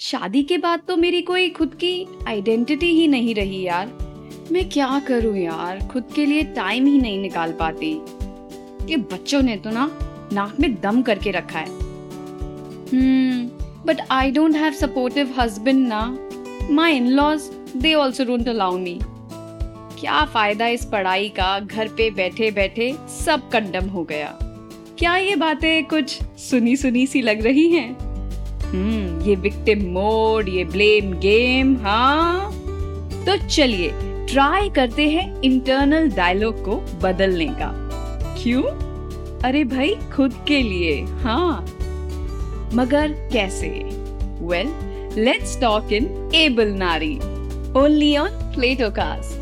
शादी के बाद तो मेरी कोई खुद की आइडेंटिटी ही नहीं रही यार। मैं क्या करूँ यार? खुद के लिए टाइम ही नहीं निकाल पाती। ये बच्चों ने तो ना नाक में दम करके रखा है। हम्म but I don't have supportive husband ना। My in laws they also don't allow me क्या फ़ायदा इस पढ़ाई का? घर पे बैठे बैठे सब कंडम हो गया। क्या ये बातें कुछ सुनी सुनी सी लग रही हैं? हम्म ये विक्टिम मोड ये ब्लेम गेम हाँ? तो चलिए ट्राई करते हैं इंटरनल डायलॉग को बदलने का। क्यों? अरे भाई, खुद के लिए हाँ। मगर कैसे? Well let's talk enable Nari only on Platocast